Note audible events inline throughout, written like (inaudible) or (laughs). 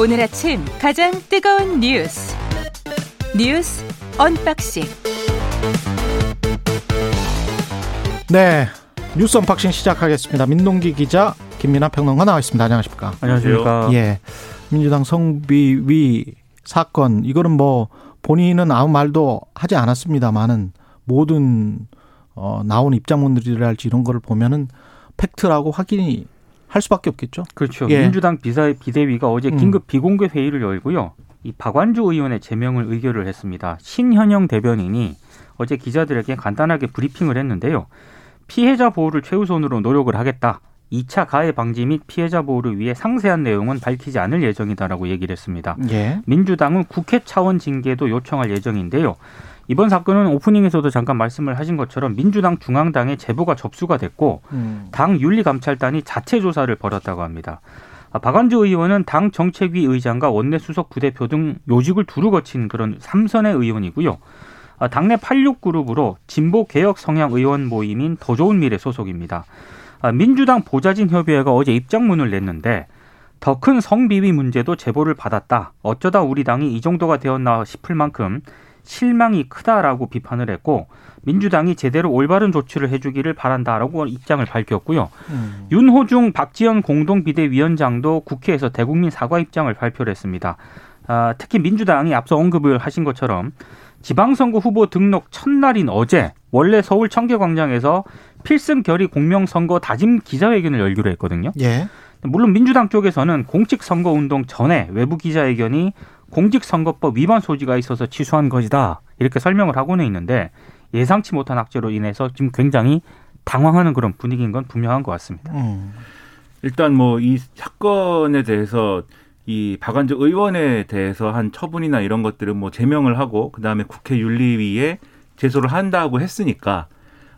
오늘 아침 가장 뜨거운 뉴스 뉴스 언박싱 네 뉴스 언박싱 시작하겠습니다. 민동기 기자 김민아 평론가 나와 있습니다. 안녕하십니까? 안녕하십니까? 예, 민주당 성비위 사건 이거는 뭐 본인은 아무 말도 하지 않았습니다만은 모든 어, 나온 입장문들이랄지 이런 거를 보면은 팩트라고 확인이 할 수밖에 없겠죠. 그렇죠. 예. 민주당 비사 비대위가 어제 음. 긴급 비공개 회의를 열고요. 이 박완주 의원의 제명을 의결을 했습니다. 신현영 대변인이 어제 기자들에게 간단하게 브리핑을 했는데요. 피해자 보호를 최우선으로 노력을 하겠다. 2차 가해 방지 및 피해자 보호를 위해 상세한 내용은 밝히지 않을 예정이다라고 얘기를 했습니다. 예. 민주당은 국회 차원 징계도 요청할 예정인데요. 이번 사건은 오프닝에서도 잠깐 말씀을 하신 것처럼 민주당 중앙당에 제보가 접수가 됐고 음. 당 윤리감찰단이 자체 조사를 벌였다고 합니다. 아, 박완주 의원은 당 정책위 의장과 원내 수석 부대표 등 요직을 두루 거친 그런 삼선의 의원이고요. 아, 당내 86그룹으로 진보 개혁 성향 의원 모임인 더 좋은 미래 소속입니다. 아, 민주당 보좌진 협의회가 어제 입장문을 냈는데 더 큰 성비위 문제도 제보를 받았다. 어쩌다 우리 당이 이 정도가 되었나 싶을 만큼 실망이 크다라고 비판을 했고 민주당이 제대로 올바른 조치를 해주기를 바란다라고 입장을 밝혔고요. 음. 윤호중 박지원 공동 비대위원장도 국회에서 대국민 사과 입장을 발표를 했습니다. 아, 특히 민주당이 앞서 언급을 하신 것처럼 지방선거 후보 등록 첫날인 어제 원래 서울 청계광장에서 필승 결의 공명선거 다짐 기자회견을 열기로 했거든요. 예. 물론 민주당 쪽에서는 공직선거 운동 전에 외부 기자회견이 공직선거법 위반 소지가 있어서 취소한 것이다 이렇게 설명을 하고는 있는데 예상치 못한 악재로 인해서 지금 굉장히 당황하는 그런 분위기인 건 분명한 것 같습니다. 음. 일단 뭐 이 사건에 대해서 이 박완주 의원에 대해서 한 처분이나 이런 것들은 뭐 제명을 하고 그다음에 국회 윤리위에 제소를 한다고 했으니까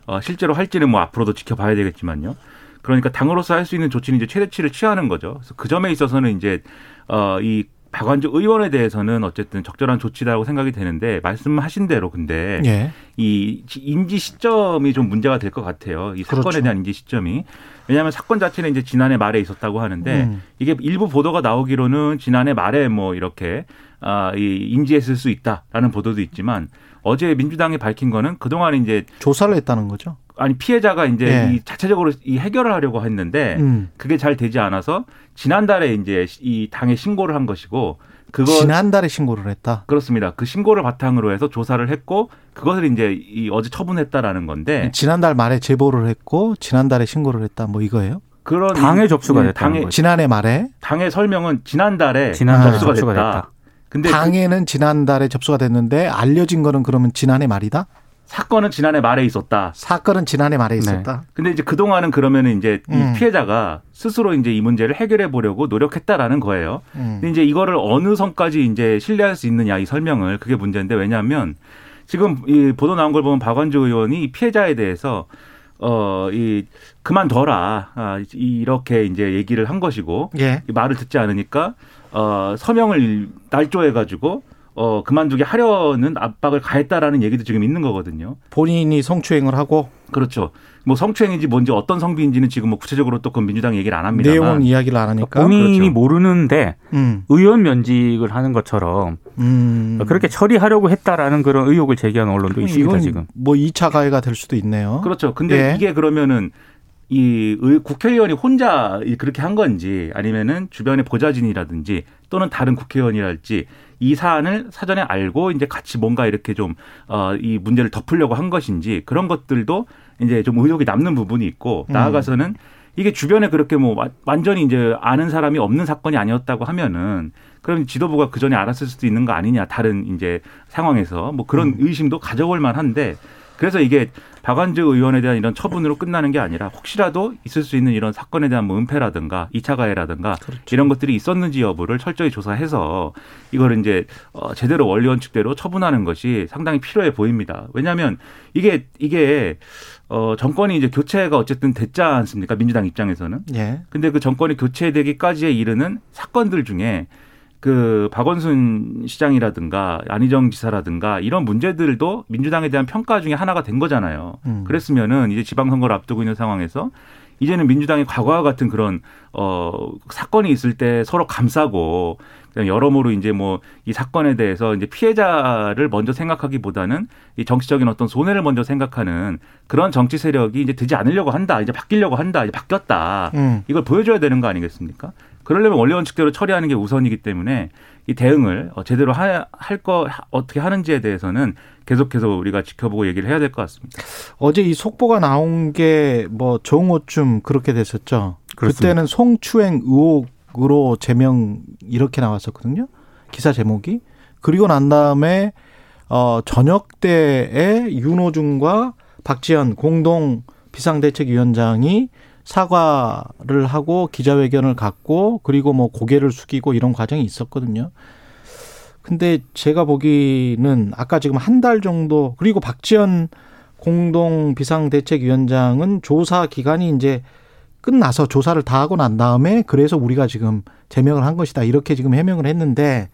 어 실제로 할지는 뭐 앞으로도 지켜봐야 되겠지만요. 그러니까 당으로서 할 수 있는 조치는 이제 최대치를 취하는 거죠. 그래서 그 점에 있어서는 이제 어이 박완주 의원에 대해서는 어쨌든 적절한 조치라고 생각이 되는데 말씀하신 대로 근데 예. 이 인지 시점이 좀 문제가 될 것 같아요. 이 사건에 그렇죠. 대한 인지 시점이. 왜냐하면 사건 자체는 이제 지난해 말에 있었다고 하는데 음. 이게 일부 보도가 나오기로는 지난해 말에 뭐 이렇게 아, 이 인지했을 수 있다라는 보도도 있지만 어제 민주당이 밝힌 거는 그동안 이제 조사를 했다는 거죠. 아니 피해자가 이제 예. 이 자체적으로 이 해결을 하려고 했는데 음. 그게 잘 되지 않아서 지난달에 이제 이 당에 신고를 한 것이고 그거 지난달에 신고를 했다. 그렇습니다. 그 신고를 바탕으로 해서 조사를 했고 그것을 이제 이 어제 처분했다라는 건데 지난달 말에 제보를 했고 지난달에 신고를 했다. 뭐 이거예요? 그런 당에 접수가 네, 당에 거죠. 지난해 말에 당의 설명은 지난달에 지난달에 접수가, 접수가 됐다. 됐다. 근데 그 당에는 지난달에 접수가 됐는데 알려진 거는 그러면 지난해 말이다. 사건은 지난해 말에 있었다. 사건은 지난해 말에 있었다. 근데 이제 그동안은 그러면은 이제 음. 이 피해자가 스스로 이제 이 문제를 해결해 보려고 노력했다라는 거예요. 음. 근데 이제 이거를 어느 선까지 이제 신뢰할 수 있느냐 이 설명을 그게 문제인데 왜냐하면 지금 이 보도 나온 걸 보면 박원주 의원이 이 피해자에 대해서 어 이 그만둬라 아, 이렇게 이제 얘기를 한 것이고 예. 이 말을 듣지 않으니까 어 서명을 날조해 가지고 어 그만두게 하려는 압박을 가했다라는 얘기도 지금 있는 거거든요. 본인이 성추행을 하고 그렇죠. 뭐 성추행인지 뭔지 어떤 성비인지는 지금 뭐 구체적으로 또 그 민주당 얘기를 안 합니다만 내용은 이야기를 안 하니까. 본인이 그렇죠. 모르는데 음. 의원 면직을 하는 것처럼 음. 그렇게 처리하려고 했다라는 그런 의혹을 제기하는 언론도 있습니다 이건 지금. 뭐 2차 가해가 될 수도 있네요. 그렇죠. 근데 예. 이게 그러면은 이 의- 국회의원이 혼자 이- 그렇게 한 건지 아니면은 주변의 보좌진이라든지 또는 다른 국회의원이랄지 이 사안을 사전에 알고 이제 같이 뭔가 이렇게 좀 어 이 문제를 덮으려고 한 것인지 그런 것들도 이제 좀 의혹이 남는 부분이 있고 음. 나아가서는 이게 주변에 그렇게 뭐 와- 완전히 이제 아는 사람이 없는 사건이 아니었다고 하면은 그럼 지도부가 그 전에 알았을 수도 있는 거 아니냐 다른 이제 상황에서 뭐 그런 의심도 가져올 만한데 그래서 이게 박완주 의원에 대한 이런 처분으로 끝나는 게 아니라 혹시라도 있을 수 있는 이런 사건에 대한 뭐 은폐라든가 이차 가해라든가 이런 것들이 있었는지 여부를 철저히 조사해서 이거를 이제 어 제대로 원리 원칙대로 처분하는 것이 상당히 필요해 보입니다. 왜냐하면 이게 이게 어 정권이 이제 교체가 어쨌든 됐지 않습니까? 민주당 입장에서는. 예. 근데 그 정권이 교체되기까지에 이르는 사건들 중에 그 박원순 시장이라든가 안희정 지사라든가 이런 문제들도 민주당에 대한 평가 중에 하나가 된 거잖아요. 음. 그랬으면은 이제 지방선거를 앞두고 있는 상황에서 이제는 민주당이 과거와 같은 그런 어 사건이 있을 때 서로 감싸고 그다음에 여러모로 이제 뭐 이 사건에 대해서 이제 피해자를 먼저 생각하기보다는 이 정치적인 어떤 손해를 먼저 생각하는 그런 정치 세력이 이제 되지 않으려고 한다. 이제 바뀌려고 한다. 이제 바뀌었다. 음. 이걸 보여줘야 되는 거 아니겠습니까? 그러려면 원리 원칙대로 처리하는 게 우선이기 때문에 이 대응을 어, 제대로 할 거 어떻게 하는지에 대해서는 계속해서 우리가 지켜보고 얘기를 해야 될 것 같습니다. 어제 이 속보가 나온 게 뭐 정오쯤 그렇게 됐었죠. 그렇습니다. 그때는 송추행 의혹으로 제명 이렇게 나왔었거든요. 기사 제목이. 그리고 난 다음에 어 저녁 때에 윤호중과 박지원 공동 비상대책위원장이 사과를 하고 기자회견을 갖고 그리고 뭐 고개를 숙이고 이런 과정이 있었거든요. 근데 제가 보기는 아까 지금 한 달 정도 그리고 박지원 공동 비상대책위원장은 조사 기간이 이제 끝나서 조사를 다 하고 난 다음에 그래서 우리가 지금 제명을 한 것이다 이렇게 지금 해명을 했는데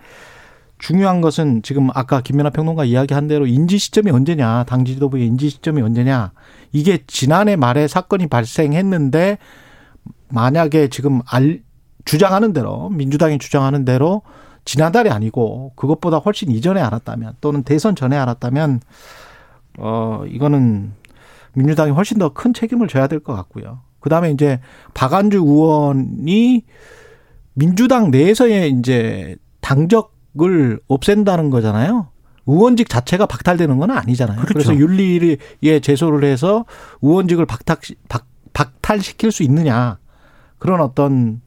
중요한 것은 지금 아까 김연아 평론가 이야기한 대로 인지 시점이 언제냐 당 지도부의 인지 시점이 언제냐 이게 지난해 말에 사건이 발생했는데 만약에 지금 알 주장하는 대로 민주당이 주장하는 대로 지난달이 아니고 그것보다 훨씬 이전에 알았다면 또는 대선 전에 알았다면 어 이거는 민주당이 훨씬 더 큰 책임을 져야 될 것 같고요. 그다음에 이제 박안주 의원이 민주당 내에서의 이제 당적 을 없앤다는 거잖아요. 의원직 자체가 박탈되는 건 아니잖아요. 그렇죠. 그래서 윤리에 제소를 해서 의원직을 박탈, 박, 박탈시킬 수 있느냐. 그런 어떤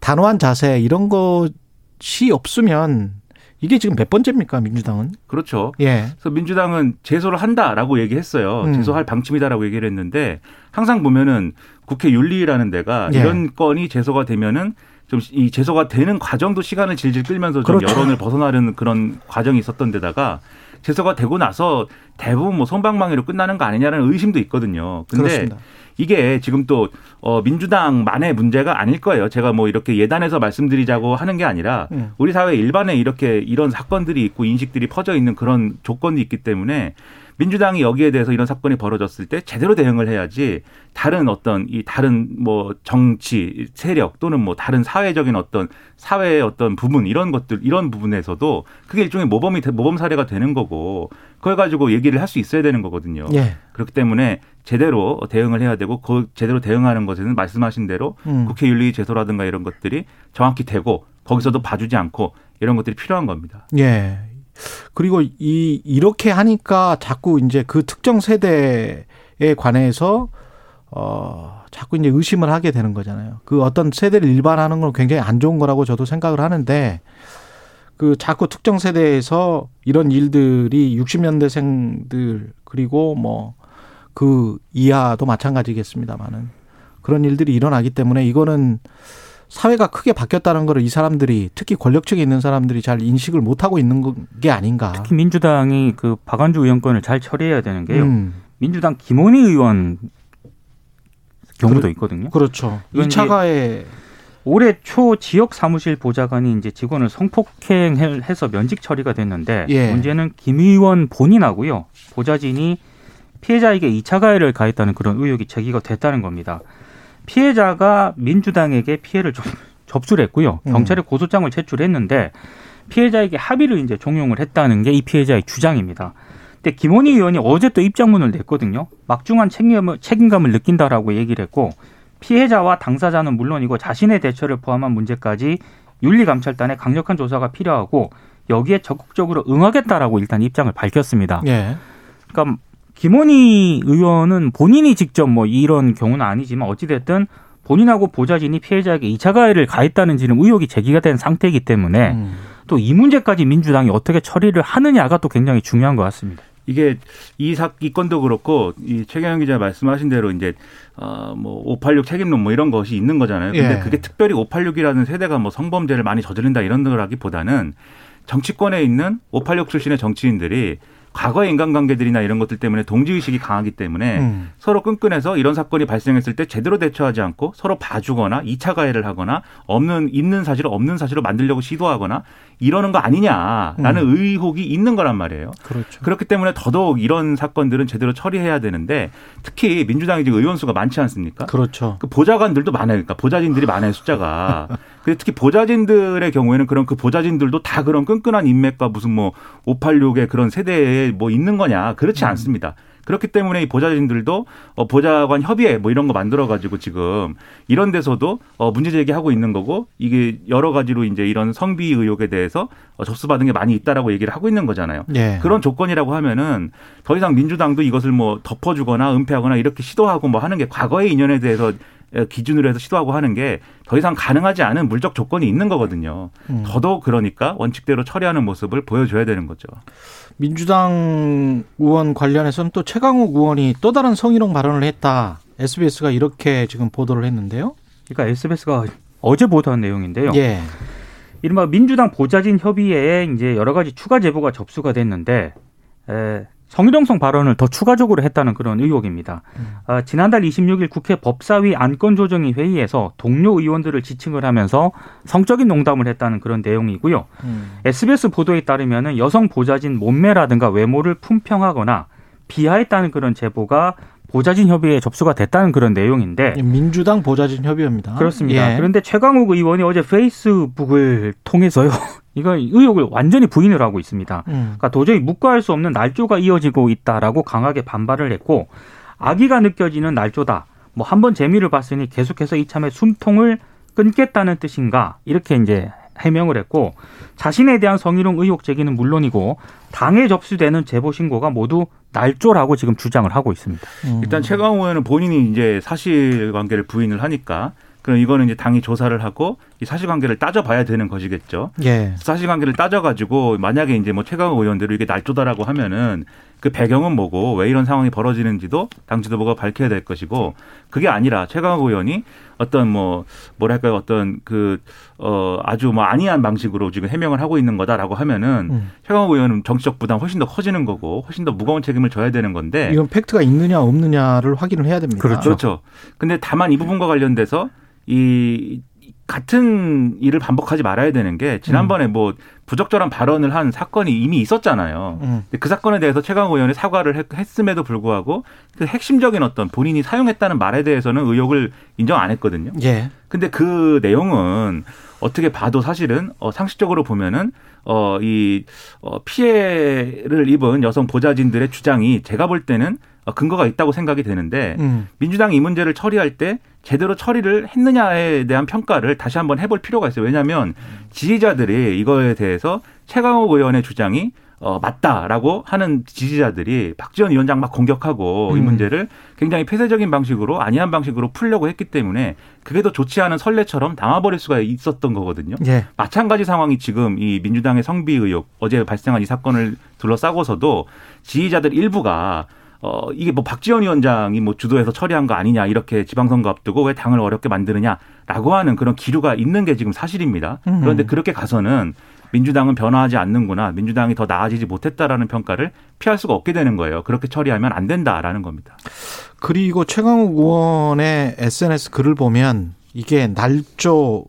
단호한 자세 이런 것이 없으면 이게 지금 몇 번째입니까 민주당은? 그렇죠. 예. 그래서 민주당은 제소를 한다라고 얘기했어요. 음. 제소할 방침이다라고 얘기를 했는데 항상 보면은 국회 윤리라는 데가 예. 이런 건이 제소가 되면은 좀 이 제소가 되는 과정도 시간을 질질 끌면서 좀 그렇죠. 여론을 벗어나려는 그런 과정이 있었던 데다가 제소가 되고 나서 대부분 뭐 손방망이로 끝나는 거 아니냐는 의심도 있거든요. 근데 그렇습니다. 이게 지금 또 어, 민주당만의 문제가 아닐 거예요. 제가 뭐 이렇게 예단해서 말씀드리자고 하는 게 아니라 음. 우리 사회 일반에 이렇게 이런 사건들이 있고 인식들이 퍼져 있는 그런 조건이 있기 때문에 민주당이 여기에 대해서 이런 사건이 벌어졌을 때 제대로 대응을 해야지 다른 어떤 이 다른 뭐 정치 세력 또는 뭐 다른 사회적인 어떤 사회의 어떤 부분 이런 것들 이런 부분에서도 그게 일종의 모범이 돼- 모범 사례가 되는 거고 그걸 가지고 얘기를 할 수 있어야 되는 거거든요. 예. 그렇기 때문에 제대로 대응을 해야 되고 그 제대로 대응하는 것에는 말씀하신 대로 음. 국회 윤리 제소라든가 이런 것들이 정확히 되고 거기서도 봐주지 않고 이런 것들이 필요한 겁니다. 예. 그리고 이 이렇게 하니까 자꾸 이제 그 특정 세대에 관해서 어 자꾸 이제 의심을 하게 되는 거잖아요. 그 어떤 세대를 일반하는 건 굉장히 안 좋은 거라고 저도 생각을 하는데 그 자꾸 특정 세대에서 이런 일들이 60년대생들 그리고 뭐 그 이하도 마찬가지겠습니다만은 그런 일들이 일어나기 때문에 이거는 사회가 크게 바뀌었다는 거를 이 사람들이 특히 권력층에 있는 사람들이 잘 인식을 못 하고 있는 게 아닌가. 특히 민주당이 그 박안주 의원권을 잘 처리해야 되는 게요. 음, 민주당 김원희 의원 경우도 있거든요. 그렇죠. 이건 2차 가해 올해 초 지역 사무실 보좌관이 이제 직원을 성폭행해서 면직 처리가 됐는데 예. 문제는 김 의원 본인하고요 보좌진이 피해자에게 2차 가해를 가했다는 그런 의혹이 제기가 됐다는 겁니다. 피해자가 민주당에게 피해를 접, 접수를 했고요. 음. 경찰에 고소장을 제출했는데 피해자에게 합의를 이제 종용을 했다는 게 이 피해자의 주장입니다. 근데 김원희 의원이 어제 또 입장문을 냈거든요. 막중한 책임을, 책임감을 느낀다라고 얘기를 했고 피해자와 당사자는 물론이고 자신의 대처를 포함한 문제까지 윤리감찰단의 강력한 조사가 필요하고 여기에 적극적으로 응하겠다라고 일단 입장을 밝혔습니다. 예. 그러니까 김원희 의원은 본인이 직접 뭐 이런 경우는 아니지만 어찌됐든 본인하고 보좌진이 피해자에게 2차 가해를 가했다는 지금 의혹이 제기가 된 상태이기 때문에 음. 또이 문제까지 민주당이 어떻게 처리를 하느냐가 또 굉장히 중요한 것 같습니다. 이게 이 사, 이 건도 그렇고 이 최경영 기자 말씀하신 대로 이제 어뭐586 책임론 뭐 이런 것이 있는 거잖아요. 근데 예. 그게 특별히 586이라는 세대가 뭐 성범죄를 많이 저지른다 이런 거라기보다는 정치권에 있는 586 출신의 정치인들이 과거의 인간관계들이나 이런 것들 때문에 동지의식이 강하기 때문에 음. 서로 끈끈해서 이런 사건이 발생했을 때 제대로 대처하지 않고 서로 봐주거나 2차 가해를 하거나 없는 있는 사실을 없는 사실로 만들려고 시도하거나 이러는 거 아니냐라는 음. 의혹이 있는 거란 말이에요. 그렇죠. 그렇기 때문에 더더욱 이런 사건들은 제대로 처리해야 되는데 특히 민주당이 지금 의원 수가 많지 않습니까? 그렇죠. 그 보좌관들도 많아요. 그러니까 보좌진들이 많아요 숫자가. (laughs) 근데 특히 보좌진들의 경우에는 그런 그 보좌진들도 다 그런 끈끈한 인맥과 무슨 뭐 586의 그런 세대 에뭐 있는 거냐 그렇지 않습니다. 그렇기 때문에 이 보좌진들도 어 보좌관 협의회 뭐 이런 거 만들어 가지고 지금 이런 데서도 어 문제 제기하고 있는 거고 이게 여러 가지로 이제 이런 성비 의혹에 대해서 어 접수받은 게 많이 있다라고 얘기를 하고 있는 거잖아요. 예. 그런 조건이라고 하면은 더 이상 민주당도 이것을 뭐 덮어주거나 은폐하거나 이렇게 시도하고 뭐 하는 게 과거의 인연에 대해서 기준으로 해서 시도하고 하는 게 더 이상 가능하지 않은 물적 조건이 있는 거거든요. 음. 더더욱 그러니까 원칙대로 처리하는 모습을 보여줘야 되는 거죠. 민주당 의원 관련해서는 또 최강욱 의원이 또 다른 성희롱 발언을 했다. SBS가 이렇게 지금 보도를 했는데요. 그러니까 SBS가 어제 보도한 내용인데요. 예. 이른바 민주당 보좌진 협의회에 이제 여러 가지 추가 제보가 접수가 됐는데 에, 성희롱성 발언을 더 추가적으로 했다는 그런 의혹입니다. 아, 지난달 26일 국회 법사위 안건조정위 회의에서 동료 의원들을 지칭을 하면서 성적인 농담을 했다는 그런 내용이고요. 음. SBS 보도에 따르면 여성 보좌진 몸매라든가 외모를 품평하거나 비하했다는 그런 제보가 보좌진 협의회에 접수가 됐다는 그런 내용인데 민주당 보좌진 협의회입니다. 그렇습니다. 예. 그런데 최강욱 의원이 어제 페이스북을 통해서요. 이거 의혹을 완전히 부인을 하고 있습니다. 음. 그러니까 도저히 묵과할 수 없는 날조가 이어지고 있다라고 강하게 반발을 했고 악의가 느껴지는 날조다. 뭐 한 번 재미를 봤으니 계속해서 이참에 숨통을 끊겠다는 뜻인가 이렇게 이제 해명을 했고 자신에 대한 성희롱 의혹 제기는 물론이고 당에 접수되는 제보 신고가 모두 날조라고 지금 주장을 하고 있습니다. 음. 일단 최강욱 의원은 본인이 이제 사실관계를 부인을 하니까 그럼 이거는 이제 당이 조사를 하고 이 사실관계를 따져봐야 되는 것이겠죠. 예. 사실관계를 따져가지고 만약에 이제 뭐 최강욱 의원대로 이게 날조다라고 하면은 그 배경은 뭐고 왜 이런 상황이 벌어지는지도 당 지도부가 밝혀야 될 것이고 그게 아니라 최강욱 의원이 어떤 뭐 뭐랄까요 어떤 그 어 아주 뭐 안이한 방식으로 지금 해명을 하고 있는 거다라고 하면은 음. 최강욱 의원은 정치적 부담 훨씬 더 커지는 거고 훨씬 더 무거운 책임을 져야 되는 건데 이건 팩트가 있느냐 없느냐를 확인을 해야 됩니다. 그렇죠. 근데 다만 이 부분과 관련돼서 이 같은 일을 반복하지 말아야 되는 게 지난번에 뭐 부적절한 발언을 한 사건이 이미 있었잖아요. 음. 근데 그 사건에 대해서 최강욱 의원이 사과를 했- 했음에도 불구하고 그 핵심적인 어떤 본인이 사용했다는 말에 대해서는 의혹을 인정 안 했거든요. 예. 근데 그 내용은 어떻게 봐도 사실은 어 상식적으로 보면은 어 이 어 피해를 입은 여성 보좌진들의 주장이 제가 볼 때는 어, 근거가 있다고 생각이 되는데 음. 민주당이 이 문제를 처리할 때 제대로 처리를 했느냐에 대한 평가를 다시 한번 해볼 필요가 있어요. 왜냐하면 지지자들이 이거에 대해서 최강욱 의원의 주장이 어, 맞다라고 하는 지지자들이 박지원 위원장 막 공격하고 이 음. 문제를 굉장히 폐쇄적인 방식으로 아니한 방식으로 풀려고 했기 때문에 그게 더 좋지 않은 선례처럼 남아버릴 수가 있었던 거거든요. 예. 마찬가지 상황이 지금 이 민주당의 성비 의혹 어제 발생한 이 사건을 둘러싸고서도 지지자들 일부가 어 이게 뭐 박지원 위원장이 뭐 주도해서 처리한 거 아니냐 이렇게 지방선거 앞두고 왜 당을 어렵게 만드느냐라고 하는 그런 기류가 있는 게 지금 사실입니다. 음. 그런데 그렇게 가서는 민주당은 변화하지 않는구나, 민주당이 더 나아지지 못했다라는 평가를 피할 수가 없게 되는 거예요. 그렇게 처리하면 안 된다라는 겁니다. 그리고 최강욱 의원의 SNS 글을 보면 이게 날조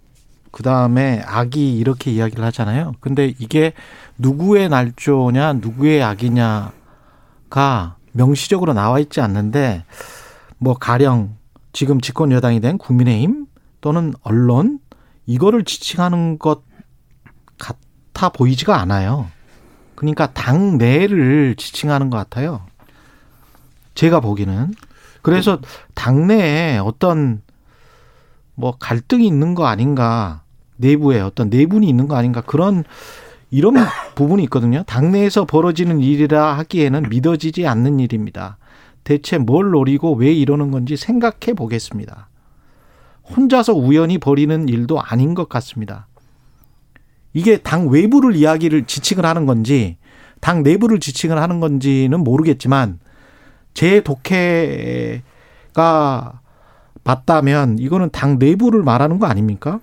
그 다음에 악이 이렇게 이야기를 하잖아요. 근데 이게 누구의 날조냐, 누구의 악이냐가 명시적으로 나와 있지 않는데 뭐 가령 지금 집권 여당이 된 국민의힘 또는 언론 이거를 지칭하는 것 같아 보이지가 않아요. 그러니까 당 내를 지칭하는 것 같아요. 제가 보기는 그래서 당내에 어떤 뭐 갈등이 있는 거 아닌가 내부에 어떤 내분이 있는 거 아닌가 그런 이런 (laughs) 부분이 있거든요. 당내에서 벌어지는 일이라 하기에는 믿어지지 않는 일입니다. 대체 뭘 노리고 왜 이러는 건지 생각해 보겠습니다. 혼자서 우연히 벌이는 일도 아닌 것 같습니다. 이게 당 외부를 이야기를 지칭을 하는 건지 당 내부를 지칭을 하는 건지는 모르겠지만 제 독해가 맞다면 이거는 당 내부를 말하는 거 아닙니까?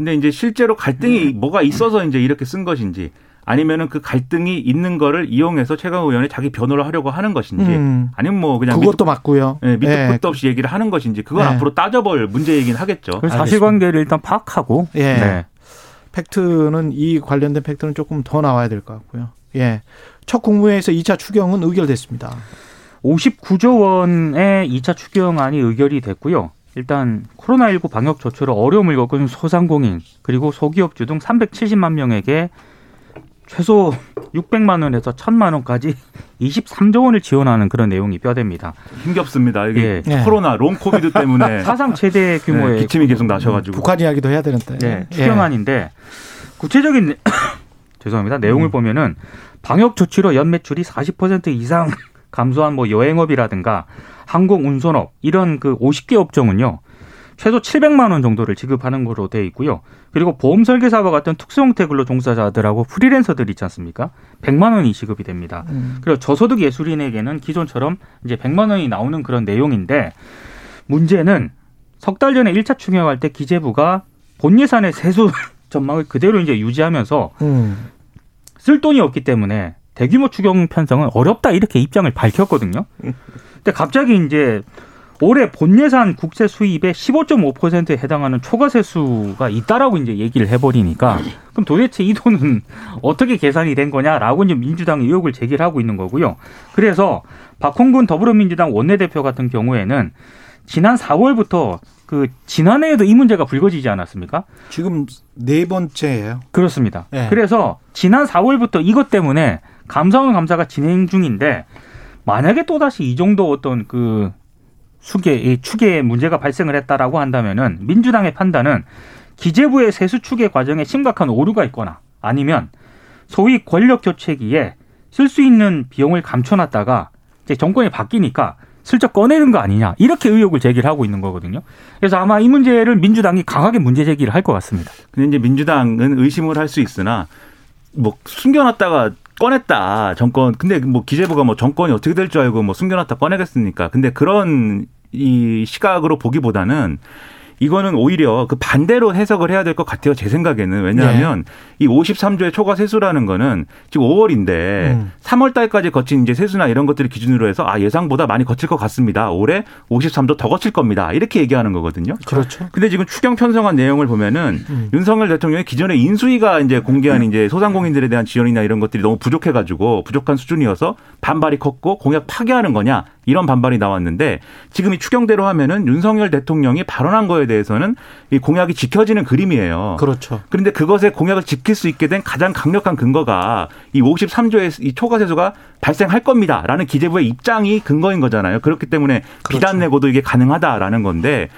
근데 이제 실제로 갈등이 뭐가 있어서 이제 이렇게 쓴 것인지 아니면은 그 갈등이 있는 거를 이용해서 최강 의원이 자기 변호를 하려고 하는 것인지 음. 아니면 뭐 그냥 그것도 맞고요. 예, 밑도 예. 끝도 없이 얘기를 하는 것인지 그건 네. 앞으로 따져볼 문제이긴 하겠죠. 그 사실관계를 일단 파악하고 예. 네. 팩트는 이 관련된 팩트는 조금 더 나와야 될 것 같고요. 예. 첫 국무회의에서 2차 추경은 의결됐습니다. 59조 원의 2차 추경안이 의결이 됐고요. 일단 코로나19 방역 조치로 어려움을 겪은 소상공인 그리고 소기업주 등 370만 명에게 최소 600만 원에서 1000만 원까지 (laughs) 23조 원을 지원하는 그런 내용이 뼈대입니다. 힘겹습니다. 이게 예. 코로나 long COVID (laughs) 때문에 사상 최대 규모의 네, 기침이 계속 나셔가지고 북한 이야기도 해야 되는데. 네, 예. 추경안인데 구체적인 내- (coughs) 죄송합니다. 내용을 음. 보면은 방역 조치로 연 매출이 40% 이상 감소한 뭐 여행업이라든가 항공 운송업 이런 그 50개 업종은요. 최소 700만 원 정도를 지급하는 거로 돼 있고요. 그리고 보험 설계사와 같은 특수 형태 근로 종사자들하고 프리랜서들 있지 않습니까? 100만 원이 지급이 됩니다. 음. 그리고 저소득 예술인에게는 기존처럼 이제 100만 원이 나오는 그런 내용인데 문제는 석 달 전에 1차 추경할 때 기재부가 본 예산의 세수 (laughs) 전망을 그대로 이제 유지하면서 음. 쓸 돈이 없기 때문에 대규모 추경 편성은 어렵다 이렇게 입장을 밝혔거든요. 근데 갑자기 이제 올해 본 예산 국세 수입의 15.5%에 해당하는 초과세수가 있다라고 이제 얘기를 해버리니까 그럼 도대체 이 돈은 (laughs) 어떻게 계산이 된 거냐라고 이제 민주당이 의혹을 제기를 하고 있는 거고요. 그래서 박홍근 더불어민주당 원내대표 같은 경우에는 지난 4월부터 그 지난해에도 이 문제가 불거지지 않았습니까? 지금 네 번째예요. 그렇습니다. 네. 그래서 지난 4월부터 이것 때문에 감사원 감사가 진행 중인데 만약에 또다시 이 정도 어떤 그 수계, 이 추계에 문제가 발생을 했다라고 한다면은 민주당의 판단은 기재부의 세수 추계 과정에 심각한 오류가 있거나 아니면 소위 권력 교체기에 쓸 수 있는 비용을 감춰놨다가 이제 정권이 바뀌니까 슬쩍 꺼내는 거 아니냐 이렇게 의혹을 제기를 하고 있는 거거든요. 그래서 아마 이 문제를 민주당이 강하게 문제 제기를 할 것 같습니다. 근데 이제 민주당은 의심을 할 수 있으나 뭐 숨겨놨다가 꺼냈다 정권 근데 뭐 기재부가 뭐 정권이 어떻게 될 줄 알고 뭐 숨겨놨다 꺼내겠습니까? 근데 그런 이 시각으로 보기보다는 이거는 오히려 그 반대로 해석을 해야 될 것 같아요. 제 생각에는. 왜냐하면 이 53조의 초과 세수라는 거는 지금 5월인데 음. 3월 달까지 거친 이제 세수나 이런 것들을 기준으로 해서 아, 예상보다 많이 거칠 것 같습니다. 올해 53조 더 거칠 겁니다. 이렇게 얘기하는 거거든요. 그렇죠. 근데 지금 추경 편성한 내용을 보면은 음. 윤석열 대통령이 기존에 인수위가 이제 공개한 이제 소상공인들에 대한 지원이나 이런 것들이 너무 부족해 가지고 부족한 수준이어서 반발이 컸고 공약 파기하는 거냐 이런 반발이 나왔는데 지금 이 추경대로 하면은 윤석열 대통령이 발언한 거에 대해서는 이 공약이 지켜지는 그림이에요. 그렇죠. 그런데 그것의 공약을 지킬 수 있게 된 가장 강력한 근거가 이 53조의 이 초과 세수가 발생할 겁니다라는 기재부의 입장이 근거인 거잖아요. 그렇기 때문에 그렇죠. 비단 내고도 이게 가능하다라는 건데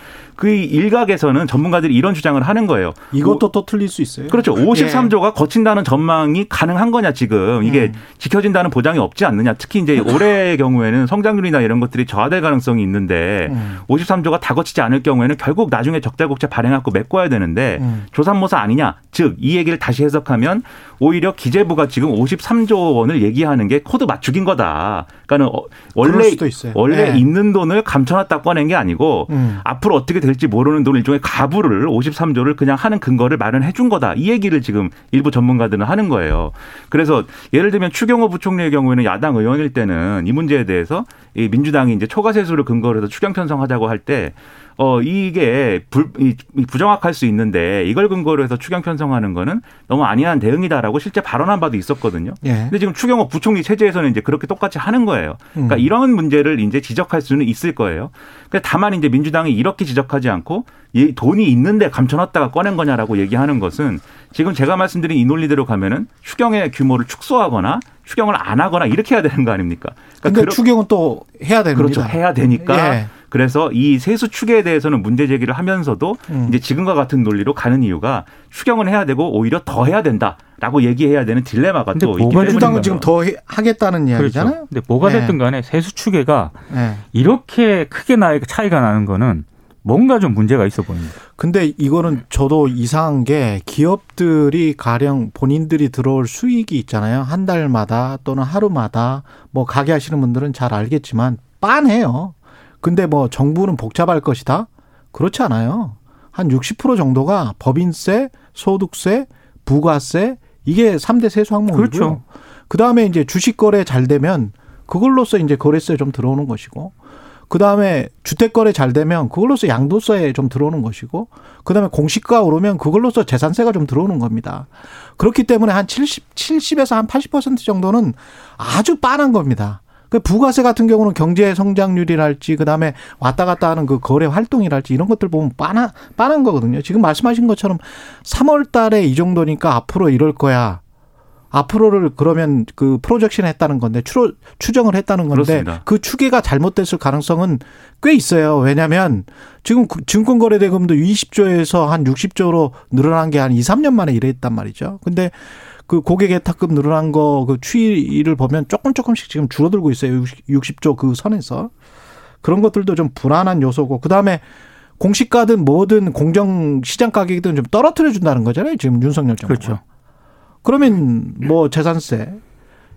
그 일각에서는 전문가들이 이런 주장을 하는 거예요. 이것도 또 틀릴 수 있어요. 그렇죠. 예. 53조가 거친다는 전망이 가능한 거냐 지금 이게 음. 지켜진다는 보장이 없지 않느냐. 특히 이제 올해의 경우에는 성장률이나 이런 것들이 저하될 가능성이 있는데 음. 53조가 다 거치지 않을 경우에는 결국 나중에 적자국채 발행하고 메꿔야 되는데 음. 조삼모사 아니냐. 즉 이 얘기를 다시 해석하면 오히려 기재부가 지금 53조 원을 얘기하는 게 코드 맞추기인 거다. 그러니까는 어, 원래. 원래 예. 있는 돈을 감춰놨다 꺼낸 게 아니고 음. 앞으로 어떻게 될지 모르는 돈 일종의 가불을 53조를 그냥 하는 근거를 마련해 준 거다. 이 얘기를 지금 일부 전문가들은 하는 거예요. 그래서 예를 들면 추경호 부총리의 경우에는 야당 의원일 때는 이 문제에 대해서 이 민주당이 이제 초과세수를 근거로 해서 추경 편성하자고 할 때 어, 이게 불, 부정확할 수 있는데 이걸 근거로 해서 추경 편성하는 거는 너무 안이한 대응이다라고 실제 발언한 바도 있었거든요. 예. 근데 지금 추경호 부총리 체제에서는 이제 그렇게 똑같이 하는 거예요. 그러니까 음. 이런 문제를 이제 지적할 수는 있을 거예요. 그러니까 다만 이제 민주당이 이렇게 지적하지 않고 이 돈이 있는데 감춰놨다가 꺼낸 거냐라고 얘기하는 것은 지금 제가 말씀드린 이 논리대로 가면은 추경의 규모를 축소하거나 추경을 안 하거나 이렇게 해야 되는 거 아닙니까? 그러니까 근데 추경은 또 해야 됩니다. 그렇죠. 해야 되니까. 예. 그래서 이 세수 추계에 대해서는 문제 제기를 하면서도 음. 이제 지금과 같은 논리로 가는 이유가 추경은 해야 되고 오히려 더 해야 된다라고 얘기해야 되는 딜레마가 또 있기 민주당은 거죠. 지금 더 해- 하겠다는 이야기잖아요. 그렇죠. 근데 뭐가 예. 됐든 간에 세수 추계가 예. 이렇게 크게 나 차이가 나는 거는 뭔가 좀 문제가 있어 보입니다. 근데 이거는 저도 이상한 게 기업들이 가령 본인들이 들어올 수익이 있잖아요. 한 달마다 또는 하루마다 뭐 가게 하시는 분들은 잘 알겠지만 빤해요. 근데 뭐 정부는 복잡할 것이다? 그렇지 않아요. 한 60% 정도가 법인세, 소득세, 부가세 이게 3대 세수 항목이고요. 그렇죠. 그다음에 이제 주식 거래 잘 되면 그걸로써 이제 거래세 좀 들어오는 것이고 그다음에 주택 거래 잘 되면 그걸로써 양도세 좀 들어오는 것이고 그다음에 공시가 오르면 그걸로써 재산세가 좀 들어오는 겁니다. 그렇기 때문에 한 70, 70에서 한 80% 정도는 아주 빠른 겁니다. 그 부가세 같은 경우는 경제 성장률이랄지 그다음에 왔다 갔다 하는 그 거래 활동이랄지 이런 것들 보면 빠나 빠른 거거든요. 지금 말씀하신 것처럼 3월 달에 이 정도니까 앞으로 이럴 거야. 앞으로를 그러면 그 프로젝션 했다는 건데 추, 추정을 했다는 건데 그렇습니다. 그 추계가 잘못됐을 가능성은 꽤 있어요. 왜냐하면 지금 그 증권거래대금도 20조에서 한 60조로 늘어난 게 한 2, 3년 만에 이랬단 말이죠. 근데 그 고객 예탁금 늘어난 거 그 추이를 보면 조금 조금씩 지금 줄어들고 있어요. 60조 그 선에서. 그런 것들도 좀 불안한 요소고 그다음에 공시가든 뭐든 공정 시장 가격이든 좀 떨어뜨려 준다는 거잖아요. 지금 윤석열 정부가. 그렇죠. 그러면 뭐 재산세,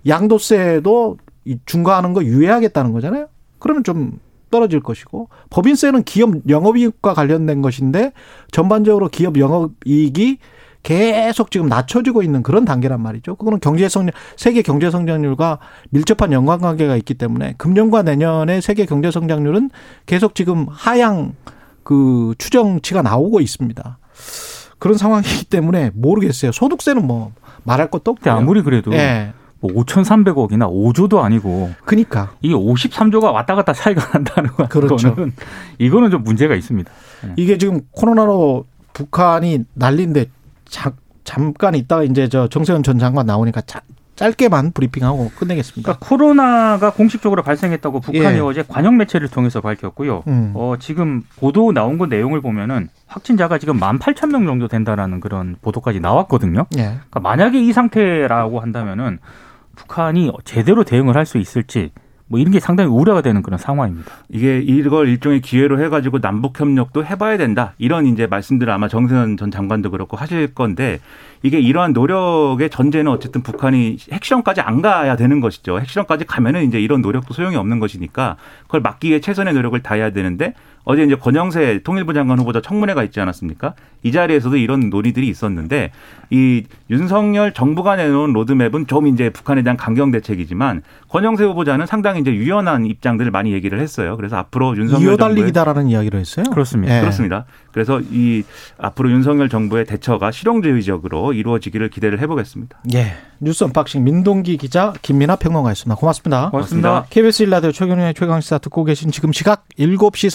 양도세도 이 중과하는 거 유예하겠다는 거잖아요. 그러면 좀 떨어질 것이고 법인세는 기업 영업이익과 관련된 것인데 전반적으로 기업 영업이익이 계속 지금 낮춰지고 있는 그런 단계란 말이죠. 그거는 경제 성장 세계 경제 성장률과 밀접한 연관 관계가 있기 때문에 금년과 내년의 세계 경제 성장률은 계속 지금 하향 그 추정치가 나오고 있습니다. 그런 상황이기 때문에 모르겠어요. 소득세는 뭐 말할 것도 없고요. 아무리 그래도 예. 뭐 5,300억이나 5조도 아니고 그니까 이게 53조가 왔다 갔다 차이가 난다는 거는 그렇죠. 이거는 좀 문제가 있습니다. 이게 지금 코로나로 북한이 난린데 자, 잠깐 있다가 이제 저 정세현 전 장관 나오니까 자, 짧게만 브리핑하고 끝내겠습니다. 그러니까 코로나가 공식적으로 발생했다고 북한이 예. 어제 관영 매체를 통해서 밝혔고요. 음. 어, 지금 보도 나온 거 내용을 보면은 확진자가 지금 18,000명 정도 된다라는 그런 보도까지 나왔거든요. 예. 그러니까 만약에 이 상태라고 한다면은 북한이 제대로 대응을 할 수 있을지 뭐 이런 게 상당히 우려가 되는 그런 상황입니다. 이게 이걸 일종의 기회로 해가지고 남북 협력도 해봐야 된다 이런 이제 말씀들을 아마 정세현 전 장관도 그렇고 하실 건데 이게 이러한 노력의 전제는 어쨌든 북한이 핵실험까지 안 가야 되는 것이죠. 핵실험까지 가면은 이제 이런 노력도 소용이 없는 것이니까 그걸 막기 위해 최선의 노력을 다해야 되는데 어제 이제 권영세 통일부 장관 후보자 청문회가 있지 않았습니까? 이 자리에서도 이런 논의들이 있었는데 이 윤석열 정부가 내놓은 로드맵은 좀 이제 북한에 대한 강경 대책이지만 권영세 후보자는 상당히 이제 유연한 입장들을 많이 얘기를 했어요. 그래서 앞으로 윤석열 이어달리기다라는 이야기를 했어요. 그렇습니다. 예. 그렇습니다. 그래서 이 앞으로 윤석열 정부의 대처가 실용주의적으로 이루어지기를 기대를 해보겠습니다. 예. 뉴스 언박싱 민동기 기자 김민아 평론가였습니다. 고맙습니다. 고맙습니다. KBS 일라디오 최경영의 최강시사 듣고 계신 지금 시각 7시